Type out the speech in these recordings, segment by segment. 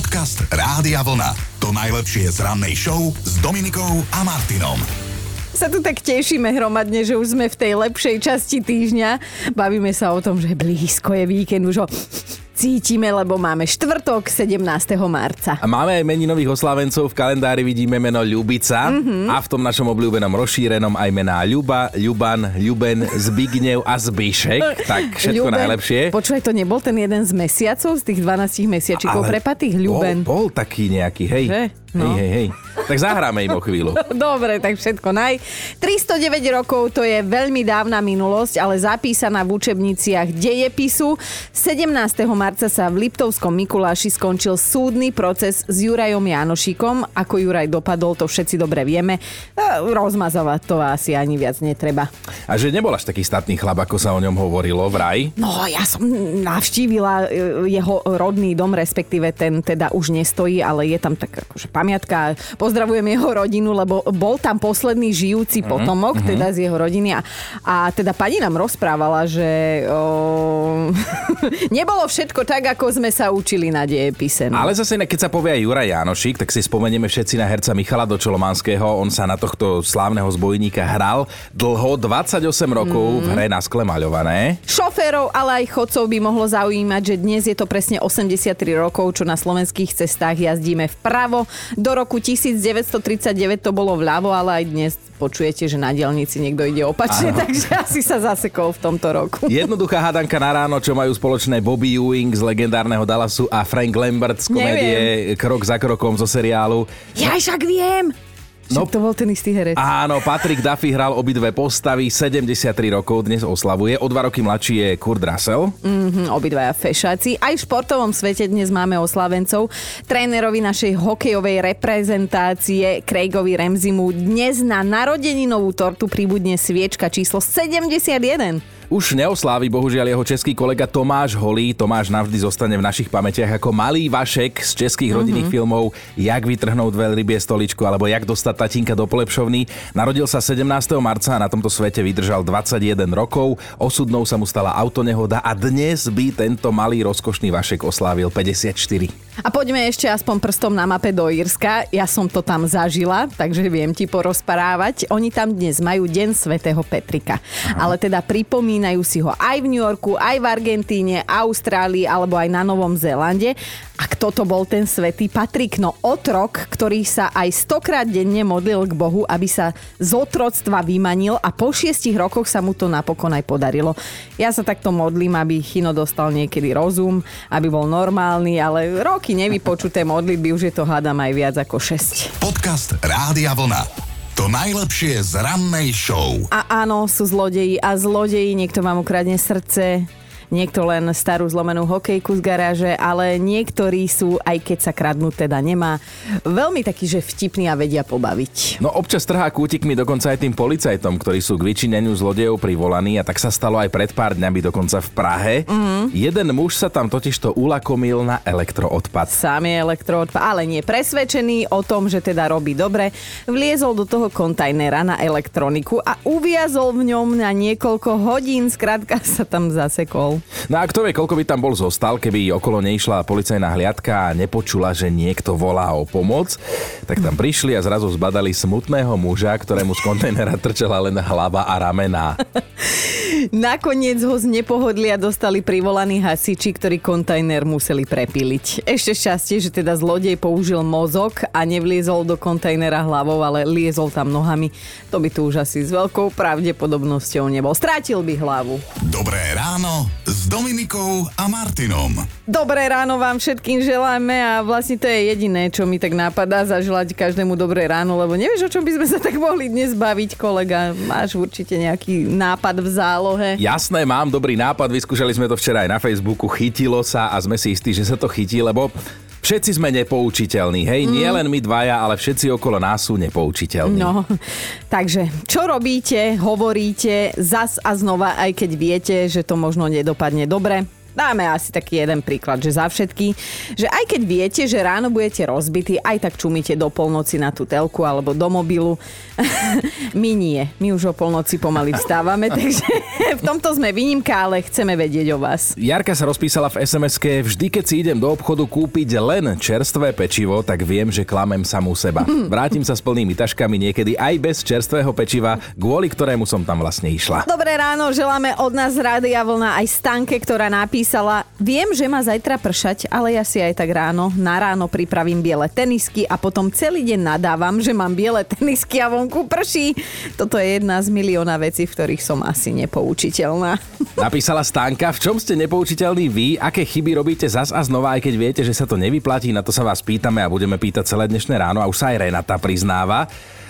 Podcast Rádia Vlna. To najlepšie z rannej show s Dominikou a Martinom sa tu tak tešíme hromadne, že už sme v tej lepšej časti týždňa. Bavíme sa o tom, že blízko je víkend, už ho cítime, lebo máme štvrtok 17. marca. A máme aj meninových oslávencov, v kalendári vidíme meno Ľubica mm-hmm. a v tom našom obľúbenom rozšírenom aj mená Ľuba, Ľuban, Ľuben, Zbignev a Zbyšek. Tak všetko Ľuben. najlepšie. Počúvaj, to nebol ten jeden z mesiacov, z tých 12 mesiačikov prepatých Ľuben. Bol, bol taký nejaký, hej. Že? No. Hej, hej, hej. Tak zahráme im o chvíľu. Dobre, tak všetko naj. 309 rokov to je veľmi dávna minulosť, ale zapísaná v učebniciach dejepisu. 17. marca sa v Liptovskom Mikuláši skončil súdny proces s Jurajom Janošikom. Ako Juraj dopadol, to všetci dobre vieme. Rozmazovať to asi ani viac netreba. A že nebol až taký statný chlap, ako sa o ňom hovorilo vraj? No, ja som navštívila e, jeho rodný dom, respektíve ten teda už nestojí, ale je tam tak akože pamiatka. Pozdravujem jeho rodinu, lebo bol tam posledný žijúci mm-hmm. potomok, mm-hmm. teda z jeho rodiny. A, a teda pani nám rozprávala, že o, nebolo všetko tak, ako sme sa učili na dejepise. No. Ale zase, keď sa povie aj Juraj Janošik, tak si spomenieme všetci na herca Michala Dočolomanského. On sa na tohto slávneho zbojníka hral dlho, 28 rokov mm. v hre na skle maľované. Šoférov, ale aj chodcov by mohlo zaujímať, že dnes je to presne 83 rokov, čo na slovenských cestách jazdíme vpravo. Do roku 1939 to bolo vľavo, ale aj dnes počujete, že na dielnici niekto ide opačne, Áno. takže asi sa zasekol v tomto roku. Jednoduchá hádanka na ráno, čo majú spoločné Bobby Ewing z legendárneho Dallasu a Frank Lambert z komédie Neviem. Krok za krokom zo seriálu. Ja však viem! No, to bol ten istý herec. Áno, Patrick Duffy hral obidve postavy, 73 rokov dnes oslavuje. O dva roky mladší je Kurt Russell. Mm-hmm, obidvaja fešáci. Aj v športovom svete dnes máme oslavencov. Trénerovi našej hokejovej reprezentácie Craigovi Remzimu dnes na narodeninovú tortu pribudne sviečka číslo 71. Už neoslávi bohužiaľ jeho český kolega Tomáš Holý. Tomáš navždy zostane v našich pamätiach ako malý Vašek z českých rodinných mm-hmm. filmov Jak vytrhnúť veľrybie stoličku alebo Jak dostať tatínka do polepšovny. Narodil sa 17. marca a na tomto svete vydržal 21 rokov. Osudnou sa mu stala autonehoda a dnes by tento malý rozkošný Vašek oslávil 54. A poďme ešte aspoň prstom na mape do Írska. Ja som to tam zažila, takže viem ti porozprávať. Oni tam dnes majú Deň svätého Petrika. Aha. Ale teda Pripomínajú si ho aj v New Yorku, aj v Argentíne, Austrálii alebo aj na Novom Zélande. A kto to bol ten svetý Patrik? No otrok, ktorý sa aj stokrát denne modlil k Bohu, aby sa z otroctva vymanil a po šiestich rokoch sa mu to napokon aj podarilo. Ja sa takto modlím, aby Chino dostal niekedy rozum, aby bol normálny, ale roky nevypočuté modlitby už je to hádam aj viac ako 6. Podcast Rádia Vlna. To najlepšie z rannej show. A áno, sú zlodeji a zlodeji, niekto vám ukradne srdce, niekto len starú zlomenú hokejku z garáže, ale niektorí sú, aj keď sa kradnú teda nemá, veľmi taký, že vtipný a vedia pobaviť. No občas trhá kútikmi dokonca aj tým policajtom, ktorí sú k vyčineniu zlodejov privolaní a tak sa stalo aj pred pár dňami dokonca v Prahe. Mm-hmm. Jeden muž sa tam totiž to ulakomil na elektroodpad. Sám je elektroodpad, ale nie presvedčený o tom, že teda robí dobre, vliezol do toho kontajnera na elektroniku a uviazol v ňom na niekoľko hodín, skrátka sa tam zasekol. No a kto vie, koľko by tam bol zostal, keby okolo nej išla policajná hliadka a nepočula, že niekto volá o pomoc, tak tam prišli a zrazu zbadali smutného muža, ktorému z kontajnera trčela len hlava a ramená. Nakoniec ho z nepohodlia dostali privolaní hasiči, ktorí kontajner museli prepiliť. Ešte šťastie, že teda zlodej použil mozog a nevliezol do kontajnera hlavou, ale liezol tam nohami. To by tu už asi s veľkou pravdepodobnosťou nebol. Strátil by hlavu. Dobré ráno s Dominikou a Martinom. Dobré ráno vám všetkým želáme a vlastne to je jediné, čo mi tak napadá zaželať každému dobré ráno, lebo nevieš, o čom by sme sa tak mohli dnes baviť, kolega. Máš určite nejaký nápad v zálohe. Jasné, mám dobrý nápad, vyskúšali sme to včera aj na Facebooku, chytilo sa a sme si istí, že sa to chytí, lebo Všetci sme nepoučiteľní, hej? Mm. Nie len my dvaja, ale všetci okolo nás sú nepoučiteľní. No, takže čo robíte, hovoríte zas a znova, aj keď viete, že to možno nedopadne dobre? Dáme asi taký jeden príklad, že za všetky, že aj keď viete, že ráno budete rozbití, aj tak čumíte do polnoci na tú telku alebo do mobilu. my nie, my už o polnoci pomaly vstávame, takže v tomto sme výnimka, ale chceme vedieť o vás. Jarka sa rozpísala v sms vždy keď si idem do obchodu kúpiť len čerstvé pečivo, tak viem, že klamem samú seba. Vrátim sa s plnými taškami niekedy aj bez čerstvého pečiva, kvôli ktorému som tam vlastne išla. Dobré ráno, želáme od nás Rádia Vlna aj Stanke, ktorá napísala napísala, viem, že má zajtra pršať, ale ja si aj tak ráno, na ráno pripravím biele tenisky a potom celý deň nadávam, že mám biele tenisky a vonku prší. Toto je jedna z milióna vecí, v ktorých som asi nepoučiteľná. Napísala Stanka, v čom ste nepoučiteľní vy, aké chyby robíte zas a znova, aj keď viete, že sa to nevyplatí, na to sa vás pýtame a budeme pýtať celé dnešné ráno a už sa aj Renata priznáva.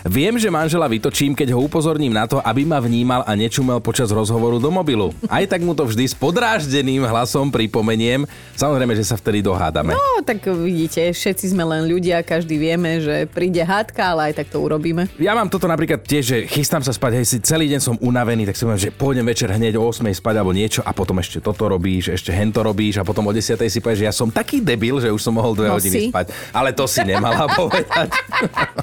Viem, že manžela vytočím, keď ho upozorním na to, aby ma vnímal a nečumel počas rozhovoru do mobilu. Aj tak mu to vždy s podráždeným hlasom pripomeniem. Samozrejme, že sa vtedy dohádame. No, tak vidíte, všetci sme len ľudia, každý vieme, že príde hádka, ale aj tak to urobíme. Ja mám toto napríklad tiež, že chystám sa spať, hej, si celý deň som unavený, tak si poviem, že pôjdem večer hneď o 8 spať alebo niečo a potom ešte toto robíš, ešte hento robíš a potom o 10 si povieš, že ja som taký debil, že už som mohol 2 no hodiny si. spať. Ale to si nemala povedať.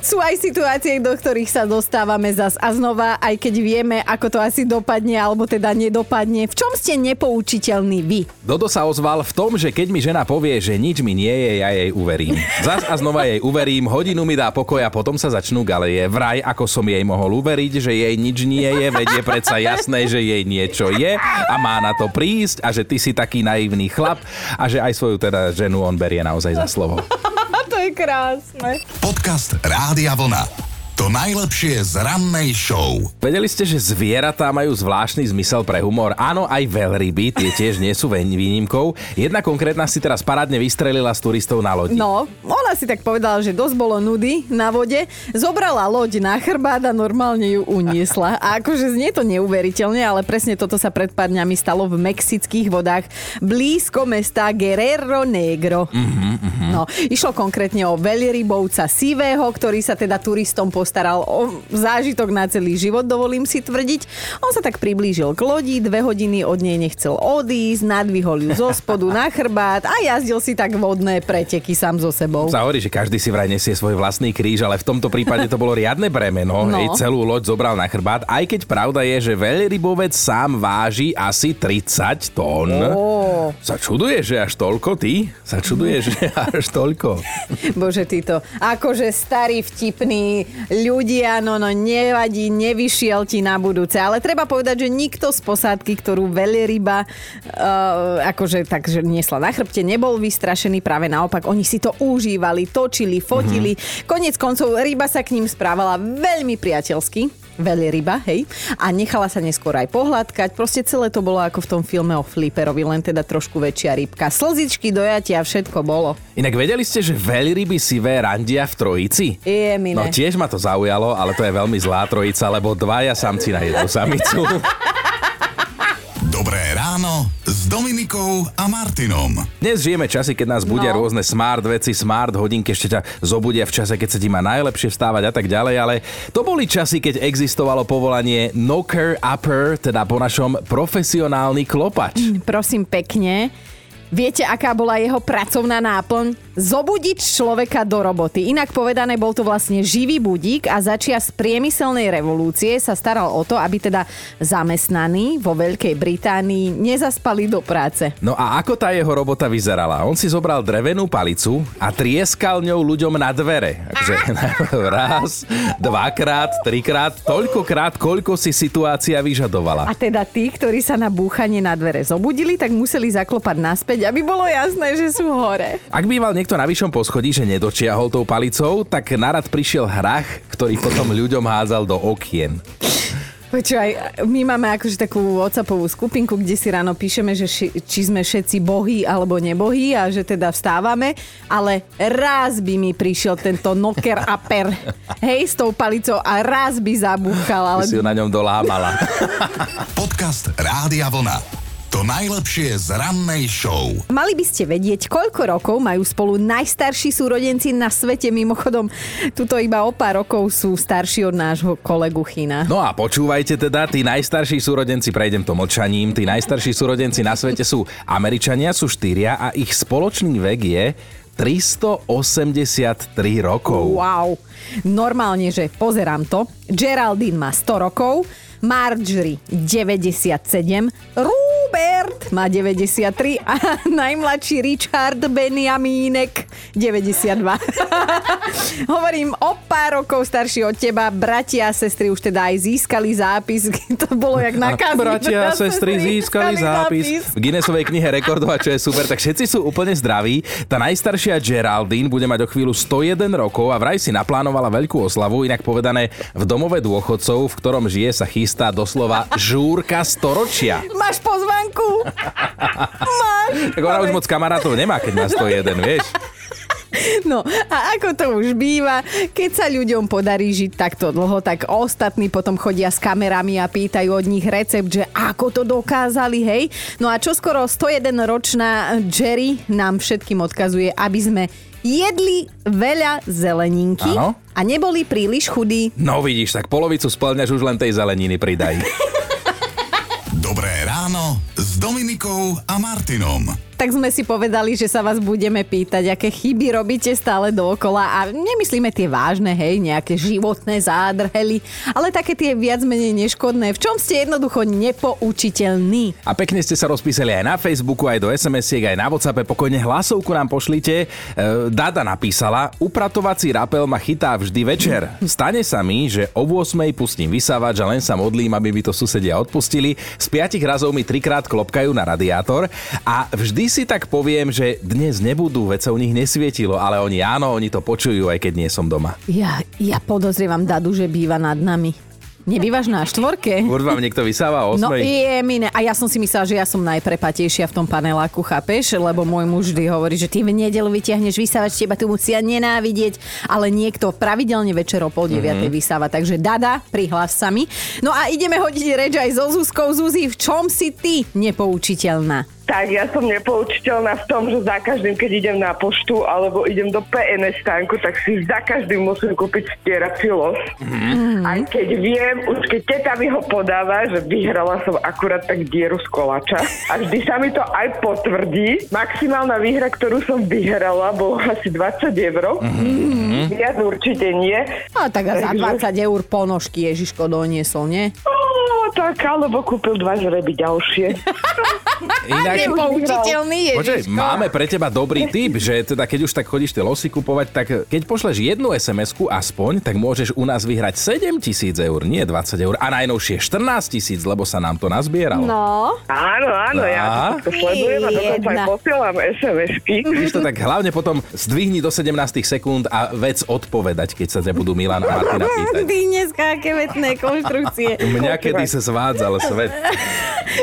Sú aj situácie, do ktorých sa dostávame zas a znova, aj keď vieme, ako to asi dopadne, alebo teda nedopadne. V čom ste nepoučiteľní vy? Dodo sa ozval v tom, že keď mi žena povie, že nič mi nie je, ja jej uverím. Zas a znova jej uverím, hodinu mi dá pokoj a potom sa začnú galeje. Vraj, ako som jej mohol uveriť, že jej nič nie je, veď je predsa jasné, že jej niečo je a má na to prísť a že ty si taký naivný chlap a že aj svoju teda ženu on berie naozaj za slovo. to je krásne. Podcast Rádia Vlna. To najlepšie z rannej show. Vedeli ste, že zvieratá majú zvláštny zmysel pre humor? Áno, aj veľryby, tie tiež nie sú výnimkou. Jedna konkrétna si teraz parádne vystrelila s turistov na lodi. No, ona si tak povedala, že dosť bolo nudy na vode, zobrala loď na chrbát a normálne ju uniesla. A akože znie to neuveriteľne, ale presne toto sa pred pár dňami stalo v mexických vodách blízko mesta Guerrero Negro. Uh-huh, uh-huh. No, išlo konkrétne o veľrybovca sivého, ktorý sa teda turistom postaral o zážitok na celý život, dovolím si tvrdiť. On sa tak priblížil k lodi, dve hodiny od nej nechcel odísť, nadvihol ju zo spodu na chrbát a jazdil si tak vodné preteky sám so sebou. Sa hovorí, že každý si vraj nesie svoj vlastný kríž, ale v tomto prípade to bolo riadne bremeno. No. Hej, celú loď zobral na chrbát, aj keď pravda je, že veľrybovec sám váži asi 30 tón. Oh. Sa čuduje, že až toľko ty? Sa čuduje, že až toľko. Bože, ty to, akože starý vtipný ľudia, no no nevadí, nevyšiel ti na budúce. Ale treba povedať, že nikto z posádky, ktorú veľryba uh, akože takže niesla na chrbte, nebol vystrašený, práve naopak. Oni si to užívali, točili, fotili. Mm-hmm. Konec koncov ryba sa k ním správala veľmi priateľsky veľryba, hej, a nechala sa neskôr aj pohľadkať. Proste celé to bolo ako v tom filme o Flipperovi, len teda trošku väčšia rybka. Slzičky, dojatia, všetko bolo. Inak vedeli ste, že veľryby sivé randia v trojici? Je, mine. No tiež ma to zaujalo, ale to je veľmi zlá trojica, lebo dvaja samci na jednu samicu. ráno s Dominikou a Martinom. Dnes žijeme časy, keď nás budia no. rôzne smart veci, smart hodinky, ešte ťa zobudia v čase, keď sa ti má najlepšie vstávať a tak ďalej, ale to boli časy, keď existovalo povolanie knocker upper, teda po našom profesionálny klopač. Mm, prosím pekne, Viete, aká bola jeho pracovná náplň? Zobudiť človeka do roboty. Inak povedané, bol to vlastne živý budík a začia z priemyselnej revolúcie sa staral o to, aby teda zamestnaní vo Veľkej Británii nezaspali do práce. No a ako tá jeho robota vyzerala? On si zobral drevenú palicu a trieskal ňou ľuďom na dvere. Takže raz, dvakrát, trikrát, toľkokrát, koľko si situácia vyžadovala. A teda tí, ktorí sa na búchanie na dvere zobudili, tak museli zaklopať naspäť aby bolo jasné, že sú hore. Ak býval niekto na vyššom poschodí, že nedočiahol tou palicou, tak narad prišiel hrach, ktorý potom ľuďom hádzal do okien. Počúvaj, my máme akože takú WhatsAppovú skupinku, kde si ráno píšeme, že ši, či sme všetci bohy alebo nebohy a že teda vstávame, ale raz by mi prišiel tento noker upper, hej, s tou palicou a raz by zabúchal. Ale... si ju na ňom dolámala. Podcast Rádia Vlna. To najlepšie z rannej show. Mali by ste vedieť, koľko rokov majú spolu najstarší súrodenci na svete. Mimochodom, tuto iba o pár rokov sú starší od nášho kolegu China. No a počúvajte teda, tí najstarší súrodenci, prejdem to mlčaním, tí najstarší súrodenci na svete sú Američania, sú štyria a ich spoločný vek je 383 rokov. Wow. Normálne, že pozerám to. Geraldine má 100 rokov, Marjorie 97, Robert má 93 a najmladší Richard Benjamínek 92. Hovorím, o pár rokov starší od teba, bratia a sestry už teda aj získali zápis. To bolo jak na kazi. Bratia a sestry získali zápis. V Guinnessovej knihe rekordov, a čo je super, tak všetci sú úplne zdraví. Tá najstaršia Geraldine bude mať o chvíľu 101 rokov a vraj si naplánovala veľkú oslavu, inak povedané v domove dôchodcov, v ktorom žije, sa chystá doslova žúrka storočia. Máš pozvanku? Máš. Tak ona už moc kamarátov nemá, keď má 101, vieš? No a ako to už býva, keď sa ľuďom podarí žiť takto dlho, tak ostatní potom chodia s kamerami a pýtajú od nich recept, že ako to dokázali, hej. No a čo skoro 101 ročná Jerry nám všetkým odkazuje, aby sme jedli veľa zeleninky Áno. a neboli príliš chudí. No vidíš, tak polovicu splňaš už len tej zeleniny pridaj. Ráno s Dominikou a Martinom. Tak sme si povedali, že sa vás budeme pýtať, aké chyby robíte stále dookola a nemyslíme tie vážne, hej, nejaké životné zádrhely, ale také tie viac menej neškodné, v čom ste jednoducho nepoučiteľní. A pekne ste sa rozpísali aj na Facebooku, aj do SMS-iek, aj na WhatsAppe. Pokojne hlasovku nám pošlite. E, Dada napísala, upratovací rapel ma chytá vždy večer. Stane sa mi, že o 8 pustím vysávač a len sa modlím, aby mi to susedia odpustili. Z piatich razov mi trikrát klopkajú na radiátor a vždy si tak poviem, že dnes nebudú, veď sa u nich nesvietilo, ale oni áno, oni to počujú, aj keď nie som doma. Ja, ja podozrievam Dadu, že býva nad nami. Nebývaš na štvorke? Furt vám niekto vysáva o 8. No je mine. A ja som si myslela, že ja som najprepatejšia v tom paneláku, chápeš? Lebo môj muž vždy hovorí, že ty v nedelu vytiahneš vysávač, teba tu musia nenávidieť, ale niekto pravidelne večer o pol deviatej Mhm. vysáva. Takže Dada, prihlas sa mi. No a ideme hodiť reč aj so Zuzkou. Zuzi, v čom si ty nepoučiteľná? Tak ja som nepoučiteľná v tom, že za každým, keď idem na poštu alebo idem do PNS stánku, tak si za každým musím kúpiť stierací los. Mm-hmm. Aj keď viem, už keď teta mi ho podáva, že vyhrala som akurát tak dieru z koláča. A vždy sa mi to aj potvrdí. Maximálna výhra, ktorú som vyhrala, bolo asi 20 eur. Mm-hmm. Viac určite nie. A tak za Takže- 20 eur ponožky Ježiško doniesol, nie? Ó, tak, alebo kúpil dva žreby ďalšie. Inak, Nepoučiteľný Počkaj, Ježiško. máme pre teba dobrý tip, že teda keď už tak chodíš tie losy kupovať, tak keď pošleš jednu SMS-ku aspoň, tak môžeš u nás vyhrať 7 tisíc eur, nie 20 eur. A najnovšie 14 tisíc, lebo sa nám to nazbieralo. No, Áno, áno, ja Á. to sledujem a dokonca aj posielam SMS-ky. Vidíš to tak hlavne potom zdvihni do 17 sekúnd a vec odpovedať, keď sa ťa budú Milan a Martina pýtať. ty dneska aké vetné konštrukcie. Mňa kedy sa zvádzal svet.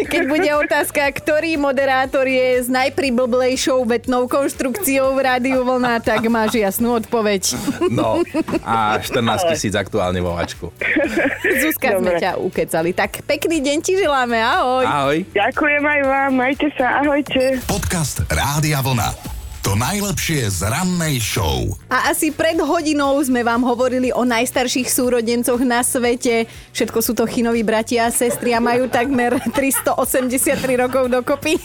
Keď bude otázka, ktorý moderátor je s najpriblblejšou vetnou konštrukciou v rádiu vlna, tak máš jasnú odpoveď. No, a 14 tisíc aktuálne vo vačku. Zuzka, sme Dobre. ťa ukecali. Tak pekný deň ti želáme, ahoj. Ahoj. Ďakujem aj vám, majte sa, ahojte. Podcast Rádia Vlna. To najlepšie z rannej show. A asi pred hodinou sme vám hovorili o najstarších súrodencoch na svete. Všetko sú to chinoví bratia a sestry a majú takmer 383 rokov dokopy.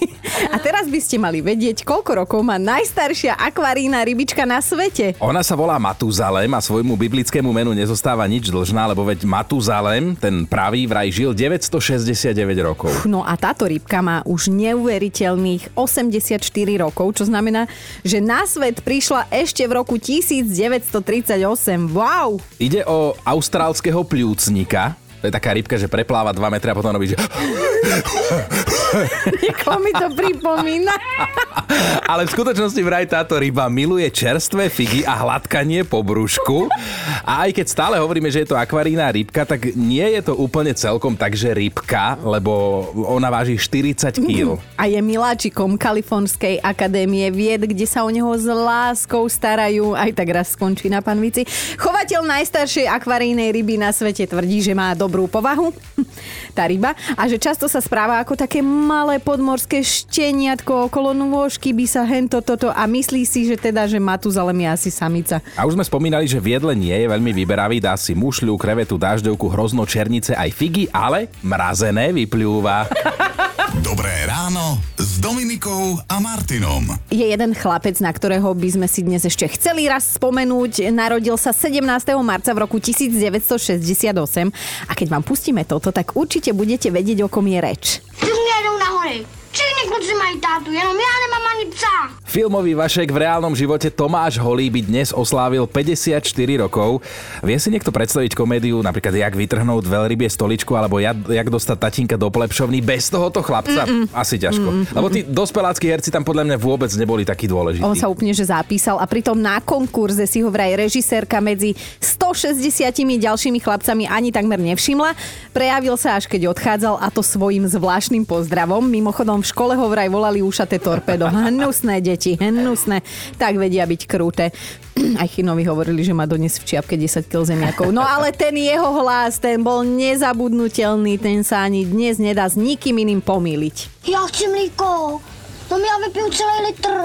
A teraz by ste mali vedieť, koľko rokov má najstaršia akvarína rybička na svete. Ona sa volá Matuzalem a svojmu biblickému menu nezostáva nič dlžná, lebo veď Matuzalem, ten pravý, vraj žil 969 rokov. No a táto rybka má už neuveriteľných 84 rokov, čo znamená, že na svet prišla ešte v roku 1938. Wow! Ide o austrálskeho pľúcnika, to je taká rybka, že prepláva 2 metre a potom robí, že... Ako mi to pripomína. Ale v skutočnosti vraj táto ryba miluje čerstvé figy a hladkanie po brúšku. A aj keď stále hovoríme, že je to akvarína rybka, tak nie je to úplne celkom tak, že rybka, lebo ona váži 40 kg. A je miláčikom Kalifornskej akadémie vied, kde sa o neho s láskou starajú. Aj tak raz skončí na panvici. Chovateľ najstaršej akvarínej ryby na svete tvrdí, že má dobrý dobrú povahu, tá ryba, a že často sa správa ako také malé podmorské šteniatko okolo nôžky by sa hento toto a myslí si, že teda, že Matuzalem je asi samica. A už sme spomínali, že v jedle nie je veľmi vyberavý, dá si mušľu, krevetu, dážďovku, hrozno, černice aj figy, ale mrazené vyplúva. Dobré ráno s Dominikou a Martinom. Je jeden chlapec, na ktorého by sme si dnes ešte chceli raz spomenúť. Narodil sa 17. marca v roku 1968 a keď vám pustíme toto, tak určite budete vedieť, o kom je reč. Mě jedou nahoře. Všichni kluci mají tátu, jenom já nemám ani psa. Filmový Vašek v reálnom živote Tomáš Holý by dnes oslávil 54 rokov. Vie si niekto predstaviť komédiu, napríklad jak vytrhnúť veľrybie stoličku, alebo jak, jak dostať tatinka do plepšovny bez tohoto chlapca? Mm-mm. Asi ťažko. Mm-mm. Lebo tí dospeláckí herci tam podľa mňa vôbec neboli takí dôležití. On sa úplne že zapísal a pritom na konkurze si ho vraj režisérka medzi 160 ďalšími chlapcami ani takmer nevšimla. Prejavil sa až keď odchádzal a to svojim zvláštnym pozdravom. Mimochodom v škole ho vraj volali ušaté torpedo. Hnusné deti, hnusné. Tak vedia byť krúte. Aj Chinovi hovorili, že má dnes v čiapke 10 kg zemiakov. No ale ten jeho hlas, ten bol nezabudnutelný, ten sa ani dnes nedá s nikým iným pomýliť. Já chci mlíko. No já vypiju celý litr.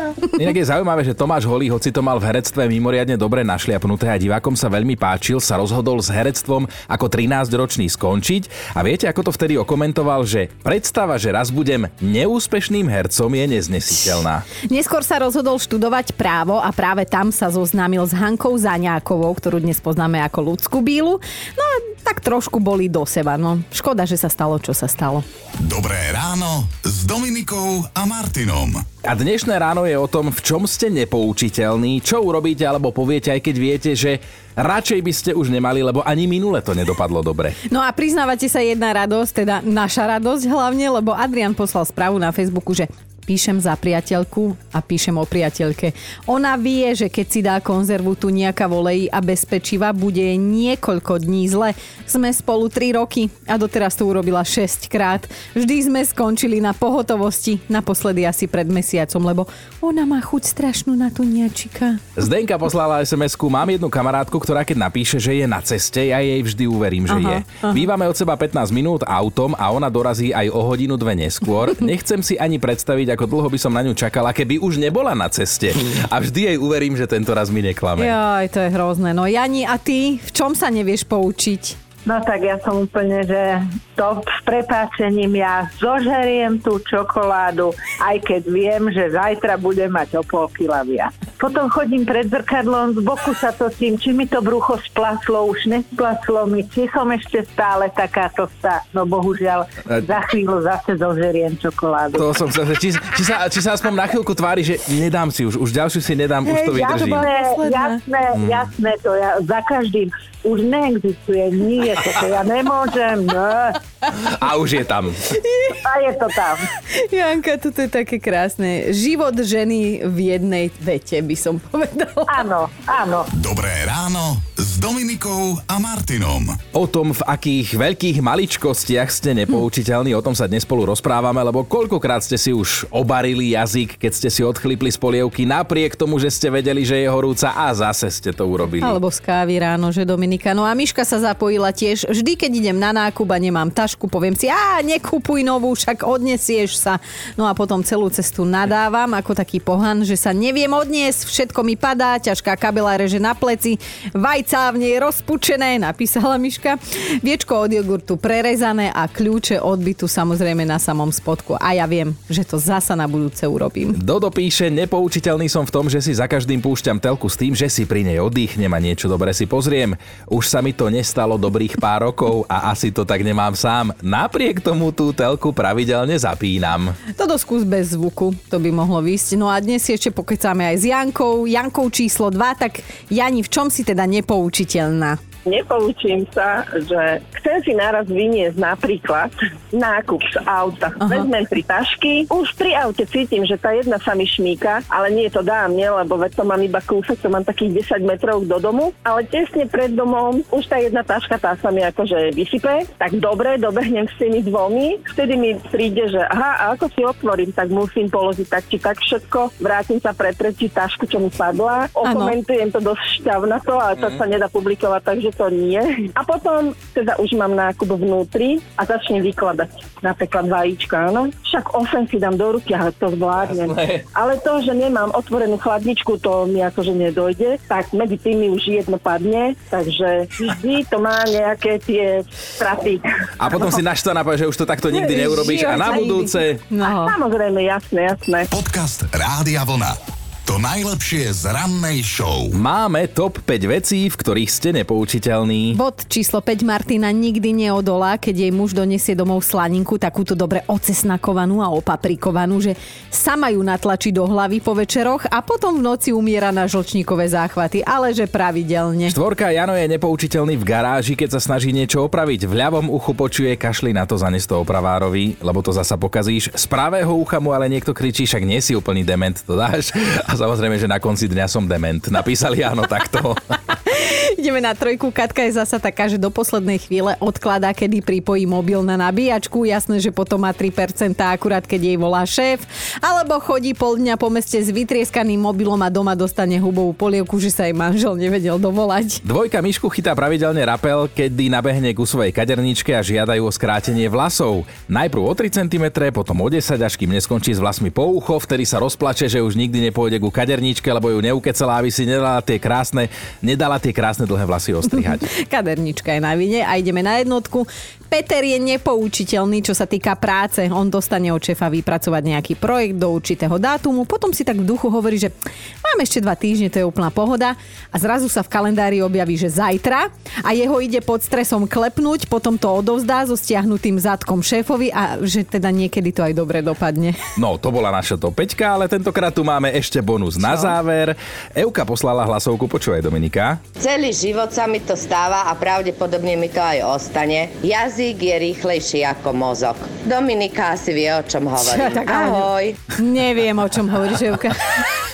Inak je zaujímavé, že Tomáš Holý, hoci to mal v herectve mimoriadne dobre našliapnuté a divákom sa veľmi páčil, sa rozhodol s herectvom ako 13-ročný skončiť. A viete, ako to vtedy okomentoval, že predstava, že raz budem neúspešným hercom je neznesiteľná. Neskôr sa rozhodol študovať právo a práve tam sa zoznámil s Hankou Zaňákovou, ktorú dnes poznáme ako ľudskú bílu. No a tak trošku boli do seba. No, škoda, že sa stalo, čo sa stalo. Dobré ráno s Dominikou a Martinom. A dnešné ráno je o tom, v čom ste nepoučiteľní, čo urobíte alebo poviete, aj keď viete, že radšej by ste už nemali, lebo ani minule to nedopadlo dobre. No a priznávate sa jedna radosť, teda naša radosť hlavne, lebo Adrian poslal správu na Facebooku, že píšem za priateľku a píšem o priateľke. Ona vie, že keď si dá konzervu tu nejaká volej a bezpečiva, bude niekoľko dní zle. Sme spolu 3 roky a doteraz to urobila 6 krát. Vždy sme skončili na pohotovosti, naposledy asi pred mesiacom, lebo ona má chuť strašnú na tu niečika. Zdenka poslala SMS-ku, mám jednu kamarátku, ktorá keď napíše, že je na ceste, ja jej vždy uverím, že Aha, je. aha. Bývame od seba 15 minút autom a ona dorazí aj o hodinu dve neskôr. Nechcem si ani predstaviť, ako dlho by som na ňu čakala, keby už nebola na ceste. A vždy jej uverím, že tento raz mi neklame. Jaj, to je hrozné. No Jani, a ty v čom sa nevieš poučiť? No tak ja som úplne, že to s prepáčením ja zožeriem tú čokoládu, aj keď viem, že zajtra budem mať o pol kila viac. Potom chodím pred zrkadlom, z boku sa točím, či mi to brucho splaslo, už nesplaslo mi, či som ešte stále takáto sa, no bohužiaľ, za chvíľu zase zožeriem čokoládu. To som chcel, že či, či, sa, či sa aspoň na chvíľku tvári, že nedám si už, už ďalšiu si nedám, už to vydržím. Jasné, jasné, jasné, to ja za každým. Už neexistuje, nie, toto ja nemôžem, ne. A už je tam. A je to tam. Janka, toto je také krásne. Život ženy v jednej vete, by som povedala. Áno, áno. Dobré ráno s Dominikou a Martinom. O tom, v akých veľkých maličkostiach ste nepoučiteľní, o tom sa dnes spolu rozprávame, lebo koľkokrát ste si už obarili jazyk, keď ste si odchlipli z polievky, napriek tomu, že ste vedeli, že je horúca a zase ste to urobili. Alebo z kávy ráno, že Dominika. No a Miška sa zapojila tiež. Vždy, keď idem na nákup a nemám tašku, poviem si, a nekupuj novú, však odnesieš sa. No a potom celú cestu nadávam ako taký pohan, že sa neviem odniesť, všetko mi padá, ťažká kabela reže na pleci, vajca nej rozpučené, napísala Miška. Viečko od jogurtu prerezané a kľúče od bytu samozrejme na samom spodku. A ja viem, že to zasa na budúce urobím. Dodo píše, nepoučiteľný som v tom, že si za každým púšťam telku s tým, že si pri nej oddychnem a niečo dobre si pozriem. Už sa mi to nestalo dobrých pár rokov a asi to tak nemám sám. Napriek tomu tú telku pravidelne zapínam. Toto skús bez zvuku, to by mohlo výsť. No a dnes ešte pokecáme aj s Jankou. Jankou číslo 2, tak Jani, v čom si teda nepoučiteľná? Nepoučím sa, že chcem si naraz vyniesť napríklad nákup z auta. Aha. Vezmem tri tašky, už pri aute cítim, že tá jedna sa mi šmíka, ale nie to dá mne, lebo veď to mám iba kúsok, to mám takých 10 metrov do domu, ale tesne pred domom už tá jedna taška, tá sa mi akože vysype, tak dobre, dobehnem s tými dvomi, vtedy mi príde, že aha, a ako si otvorím, tak musím položiť tak či tak všetko, vrátim sa pretrčiť tašku, čo mi padla, okomentujem to dosť šťavnato, ale to sa nedá publikovať, takže to nie. A potom teda už mám nákup vnútri a začnem vykladať napríklad vajíčka, áno. Však 8 si dám do ruky a to zvládnem. Jasné. Ale to, že nemám otvorenú chladničku, to mi akože nedojde. Tak medzi tými už jedno padne, takže vždy to má nejaké tie straty. A potom si naštvaná povie, že už to takto nikdy neurobíš a na budúce... No. Samozrejme, jasné, jasné. Podcast Rádia Vlna. To najlepšie z rannej show. Máme top 5 vecí, v ktorých ste nepoučiteľní. Bod číslo 5 Martina nikdy neodolá, keď jej muž donesie domov slaninku, takúto dobre ocesnakovanú a opaprikovanú, že sama ju natlačí do hlavy po večeroch a potom v noci umiera na žlčníkové záchvaty, ale že pravidelne. Štvorka Jano je nepoučiteľný v garáži, keď sa snaží niečo opraviť. V ľavom uchu počuje kašli na to zanes to opravárovi, lebo to zasa pokazíš. Z pravého ucha mu ale niekto kričí, však nie si úplný dement, to dáš. A samozrejme, že na konci dňa som dement. Napísali áno takto. Ideme na trojku. Katka je zasa taká, že do poslednej chvíle odkladá, kedy pripojí mobil na nabíjačku. Jasné, že potom má 3% akurát, keď jej volá šéf. Alebo chodí pol dňa po meste s vytrieskaným mobilom a doma dostane hubovú polievku, že sa jej manžel nevedel dovolať. Dvojka Mišku chytá pravidelne rapel, kedy nabehne ku svojej kaderničke a žiadajú o skrátenie vlasov. Najprv o 3 cm, potom o 10, až kým neskončí s vlasmi po ucho, vtedy sa rozplače, že už nikdy nepôjde ku kaderničke, lebo ju neukecala, aby si nedala tie krásne, nedala tie krásne dlhé vlasy ostrihať. Kadernička je na vine a ideme na jednotku. Peter je nepoučiteľný, čo sa týka práce. On dostane od šefa vypracovať nejaký projekt do určitého dátumu, potom si tak v duchu hovorí, že mám ešte dva týždne, to je úplná pohoda a zrazu sa v kalendári objaví, že zajtra a jeho ide pod stresom klepnúť, potom to odovzdá so stiahnutým zadkom šéfovi a že teda niekedy to aj dobre dopadne. No, to bola naša top 5, ale tentokrát tu máme ešte bonus na záver. Euka poslala hlasovku, počúvaj Dominika. Celý život sa mi to stáva a pravdepodobne mi to aj ostane. Jazyk je rýchlejší ako mozog. Dominika asi vie, o čom hovorím. Tak Ahoj. Neviem, o čom hovoríš, Evka.